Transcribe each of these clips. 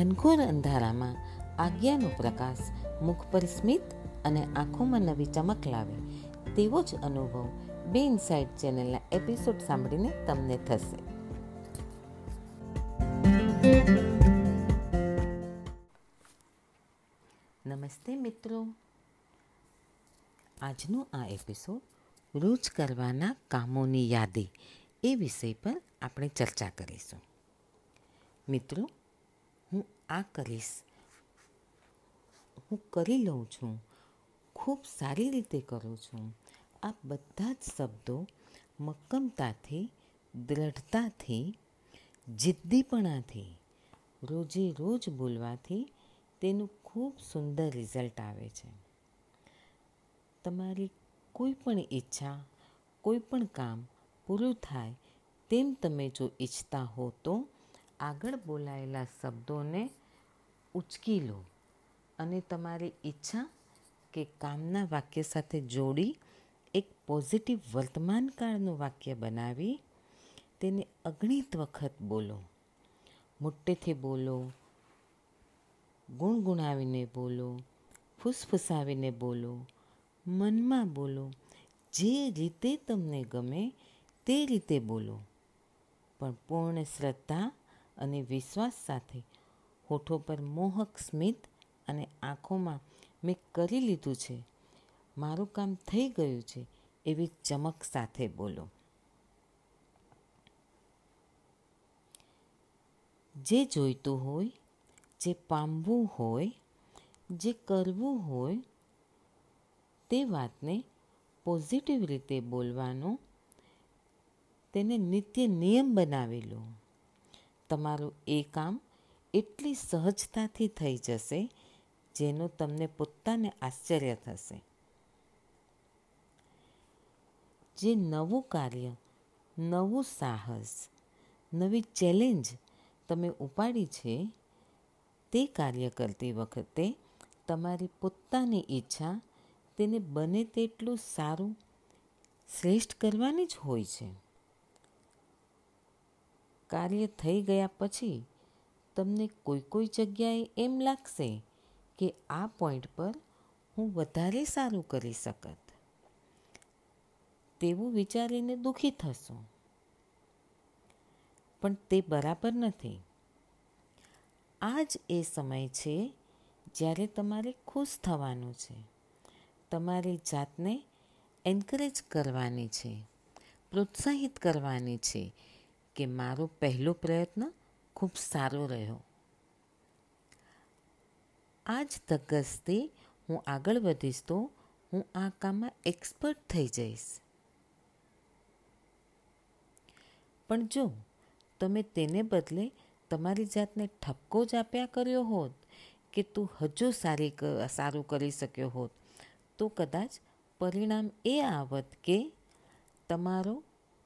ઘનઘોર અંધારામાં આજ્ઞાનો પ્રકાશ મુખ પર સ્મિત અને આંખોમાં નવી ચમક લાવે, તેવો જ અનુભવ બે ઇનસાઇડ ચેનલના એપિસોડ સાંભળીને તમને થશે. નમસ્તે મિત્રો. આજનો આ એપિસોડ રોજ કરવાના કામોની યાદી એ વિષય પર આપણે ચર્ચા કરીશું. મિત્રો આ કરીશ. હું કરી લઉં છું. ખૂબ સારી રીતે કરું છું. આ બધા જ શબ્દો મક્કમતાથી, દ્રઢતાથી, જિદ્દીપણાથી, રોજે રોજ બોલવાથી તેનું ખૂબ સુંદર રિઝલ્ટ આવે છે. તમારી કોઈ પણ ઈચ્છા, કોઈ પણ કામ પૂરું થાય તેમ તમે જો ઈચ્છતા હો તો આગળ બોલાયેલા શબ્દોને ઉચકી લો અને તમારી ઈચ્છા કે કામના વાક્ય સાથે જોડી એક પોઝિટિવ વર્તમાનકાળનું વાક્ય બનાવી તેને અગણિત વખત બોલો. મોટેથી બોલો, ગુણગુણાવીને બોલો, ફૂસફૂસાવીને બોલો, મનમાં બોલો, જે રીતે તમને ગમે તે રીતે બોલો. પણ પૂર્ણ શ્રદ્ધા અને વિશ્વાસ સાથે હોઠો પર મોહક સ્મિત અને આંખોમાં મેં કરી લીધું છે. મારું કામ થઈ ગયું છે, એવી ચમક સાથે બોલો. જે જોઈતું હોય, જે પામવું હોય, જે કરવું હોય, તે વાતને પોઝિટિવ રીતે બોલવાનો, તેને નિત્ય નિયમ બનાવી લો. તમારું એ કામ એટલી સહજતાથી થઈ જશે, જેનું તમને પોતાને આશ્ચર્ય થશે. જે નવું કાર્ય, નવું સાહસ, નવી ચેલેન્જ તમે ઉપાડી છે, તે કાર્ય કરતી વખતે તમારી પોતાની ઈચ્છા તેને બને તેટલું સારું, શ્રેષ્ઠ કરવાની જ હોય છે. કાર્ય થઈ ગયા પછી તમને કોઈ કોઈ જગ્યાએ એમ લાગશે કે આ પોઈન્ટ પર હું વધારે સારું કરી શકત. તેવું વિચારીને દુઃખી થશો. પણ તે બરાબર નથી. આ જ એ સમય છે જ્યારે તમારે ખુશ થવાનું છે. તમારી જાતને એન્કરેજ કરવાની છે, પ્રોત્સાહિત કરવાની છે કે મારો પહેલો પ્રયત્ન ખૂબ સારો રહ્યો. આ જ ધગસથી હું આગળ વધીશ તો હું આ કામમાં એક્સપર્ટ થઈ જઈશ. પણ જો તમે તેને બદલે તમારી જાતને ઠપકો જ આપ્યા કર્યો હોત કે તું હજુ સારી સારું કરી શક્યો હોત, તો કદાચ પરિણામ એ આવત કે તમારો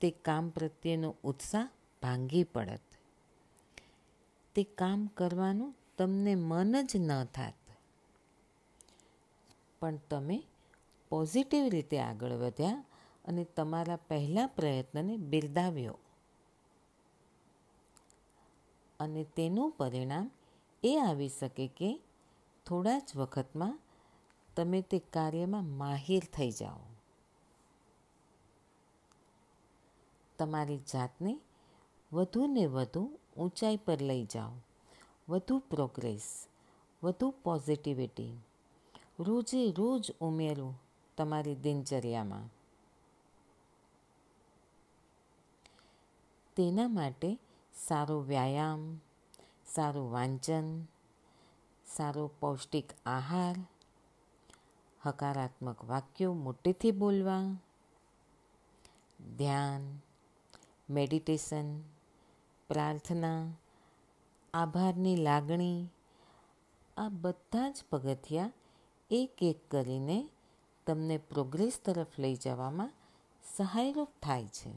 તે કામ પ્રત્યેનો ઉત્સાહ ભાંગી પડત. તે કામ કરવાનું તમને મન જ ન થાત. પણ તમે પોઝિટિવ રીતે આગળ વધ્યા અને તમારા પહેલા પ્રયત્નને બિરદાવ્યો. અને તેનું પરિણામ એ આવી શકે કે થોડા જ વખતમાં તમે તે કાર્યમાં માહિર થઈ જાઓ. તમારી જાતને વધુ ને વધુ ઊંચાઈ પર લઈ જાઓ. વધુ પ્રોગ્રેસ વધુ પોઝિટિવિટી રોજે રોજ ઉમેરો તમારી દિનચર્યામાં. તેના માટે સારો વ્યાયામ, સારું વાંચન, સારો પૌષ્ટિક આહાર, હકારાત્મક વાક્યો મોટેથી બોલવા, ધ્યાન મેડિટેશન પ્રાર્થના, આભારની લાગણી, આ બધા જ પગથિયા એક એક કરીને તમને પ્રોગ્રેસ તરફ લઈ જવામાં સહાયરૂપ થાય છે.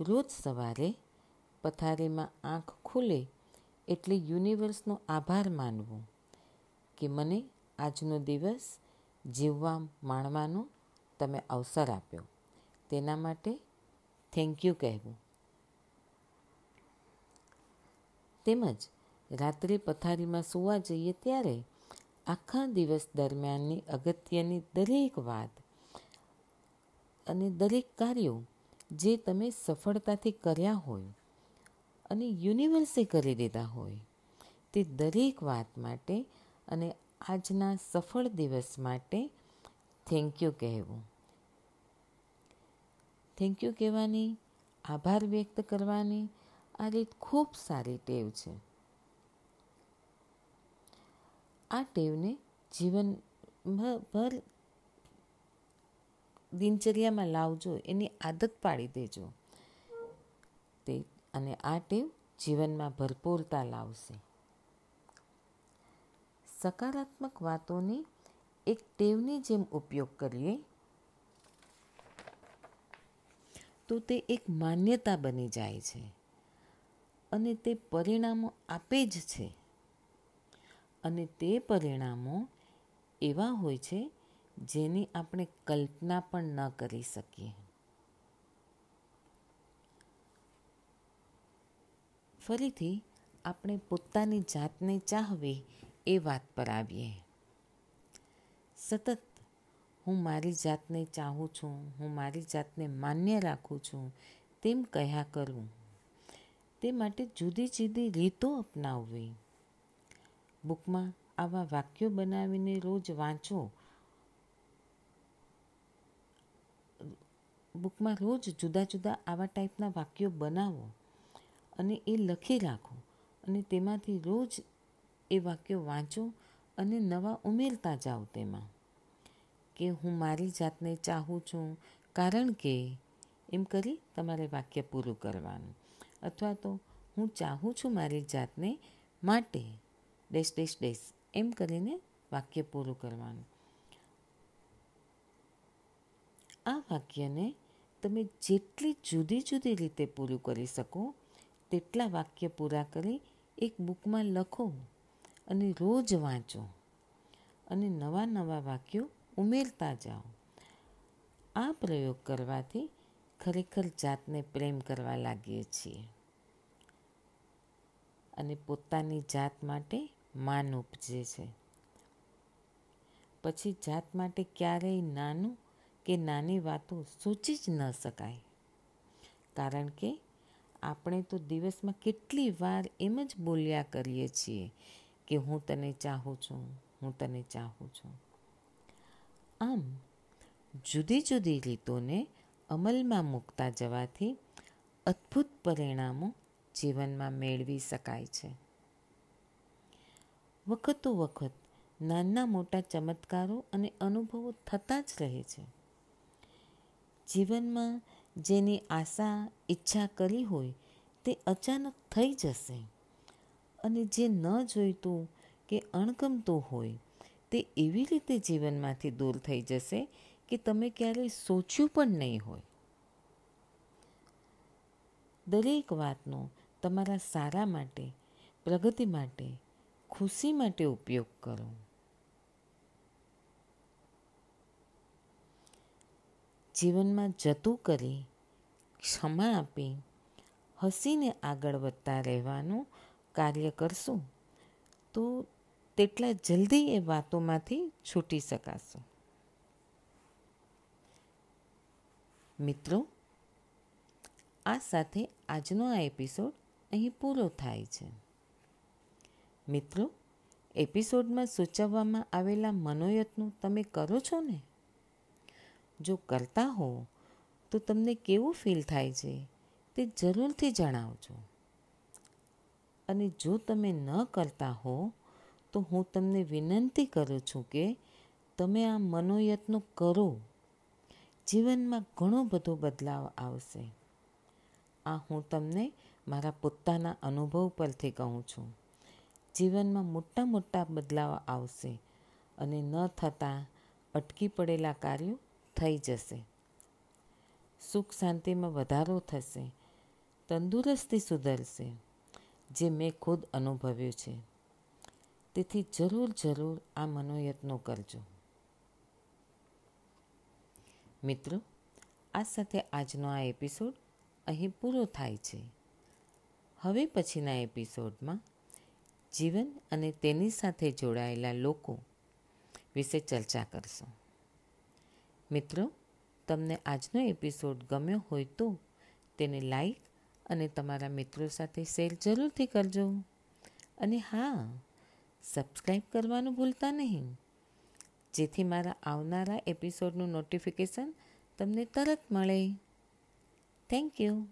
રોજ સવારે પથારીમાં આંખ ખુલે એટલે યુનિવર્સનો આભાર માનવો કે મને આજનો દિવસ જીવવા માણવાનો તમે અવસર આપ્યો. તેના માટે થેન્ક યુ કહેવું. તેમજ રાત્રે પથારીમાં સૂવા જઈએ ત્યારે આખા દિવસ દરમિયાનની અગત્યની દરેક વાત અને દરેક કાર્યો જે તમે સફળતાથી કર્યા હોય અને યુનિવર્સે કરી દીધા હોય, તે દરેક વાત માટે અને આજના સફળ દિવસ માટે થેન્ક યુ કહેવું. થેન્ક યુ કહેવાની, આભાર વ્યક્ત કરવાની આ રીત ખૂબ સારી ટેવ છે. આ ટેવને જીવનભર દિનચર્યામાં લાવજો, એની આદત પાડી દેજો. તે અને આ ટેવ જીવનમાં ભરપૂરતા લાવશે. સકારાત્મક વાતોની એક ટેવની જેમ ઉપયોગ કરીએ, તો તે એક માન્યતા બની જાય છે. અને તે પરિણામો આપે જ છે. અને તે પરિણામો એવા હોય છે જેની આપણે કલ્પના પણ ન કરી શકીએ. ફરીથી આપણે પોતાની જાતને ચાહવી એ વાત પર આવીએ. સતત હું મારી જાતને ચાહું છું, હું મારી જાતને માન્ય રાખું છું, તેમ કહ્યા કરવું તે માટે જુદી જુદી રીતો અપનાવવી. બુકમાં આવા વાક્યો બનાવીને રોજ વાંચો. બુકમાં રોજ જુદા જુદા આવા ટાઈપના વાક્યો બનાવો અને એ લખી રાખો અને તેમાંથી રોજ એ વાક્યો વાંચો અને નવા ઉમેરતા જાઓ તેમાં. કે હું મારી જાતને ચાહું છું કારણ કે, એમ કરી તમારે વાક્ય પૂરું કરવાનું. અથવા તો હું ચાહું છું મારી જાતને માટે. Dash dash dash. એમ કરીને વાક્ય પૂરું કરવાનું. આ વાક્યને તમે જેટલી જુદી જુદી રીતે પૂરું કરી શકો, તેટલા વાક્ય પૂરા કરી એક બુકમાં લખો અને રોજ વાંચો અને નવા નવા વાક્યો ઉમેરતા જાઓ. આ પ્રયોગ કરવાથી ખરેખર જાતને પ્રેમ કરવા લાગીએ છીએ. અને પોતાની જાત માટે માન ઉપજે છે. પછી જાત માટે ક્યારેય નાનું કે નાની વાતો સૂચી જ ન શકાય. કારણ કે આપણે તો દિવસમાં કેટલી વાર એમ જ બોલ્યા કરીએ છીએ કે હું તને ચાહું છું, હું તને ચાહું છું. આમ જુદી જુદી રીતોને અમલમાં મૂકતા જવાથી અદ્ભુત પરિણામો જીવનમાં મેળવી શકાય છે. વખતો વખત નાના મોટા ચમત્કારો અને અનુભવો થતા જ રહે છે. જીવનમાં જેની આશા, ઈચ્છા કરી હોય તે અચાનક થઈ જશે અને જે ન જોઈતું કે અણગમતું હોય તે એવી રીતે જીવનમાંથી દૂર થઈ જશે કે તમે ક્યારેય સોચ્યું પણ નહીં હોય. દરેક વાતનો તમારા સારા માટે, પ્રગતિ માટે, ખુશી માટે ઉપયોગ કરો. જીવનમાં જતું કરી, ક્ષમા આપી, હસીને આગળ વધતા રહેવાનું કાર્ય કરશું, તો તેટલા જલ્દી એ વાતોમાંથી છૂટી શકાશો. મિત્રો, આ સાથે આજનો આ એપિસોડ અહીં પૂરો થાય છે. મિત્રો, એપિસોડમાં સૂચવવામાં આવેલા મનોયત્નો તમે કરો છો ને? જો કરતા હો, તો તમને કેવું ફીલ થાય છે તે જરૂરથી જણાવજો. અને જો તમે ન કરતા હો, તો હું તમને વિનંતી કરું છું કે તમે આ મનોયત્નો કરો. જીવનમાં ઘણો બધો બદલાવ આવશે. આ હું તમને મારા પોતાના અનુભવ પરથી કહું છું. જીવનમાં મોટા મોટા બદલાવ આવશે અને ન થતાં અટકી પડેલા કાર્યો થઈ જશે. સુખ શાંતિમાં વધારો થશે, તંદુરસ્તી સુધરશે, જે મેં ખુદ અનુભવ્યું છે. તેથી જરૂર જરૂર આ મનોયત્નો કરજો. મિત્રો, આ સાથે આજનો આ એપિસોડ અહીં પૂરો થાય છે. હવે પછીના એપિસોડમાં જીવન અને તેની સાથે જોડાયેલા લોકો વિશે ચર્ચા કરશું. મિત્રો, તમને આજનો એપિસોડ ગમ્યો હોય તો તેને લાઈક અને તમારા મિત્રો સાથે શેર જરૂરથી કરજો. અને હા સબસ્ક્રાઈબ કરવાનું ભૂલતા નહીં. જેથી મારા આવનારા એપિસોડનું નોટિફિકેશન તમને તરત મળે. Thank you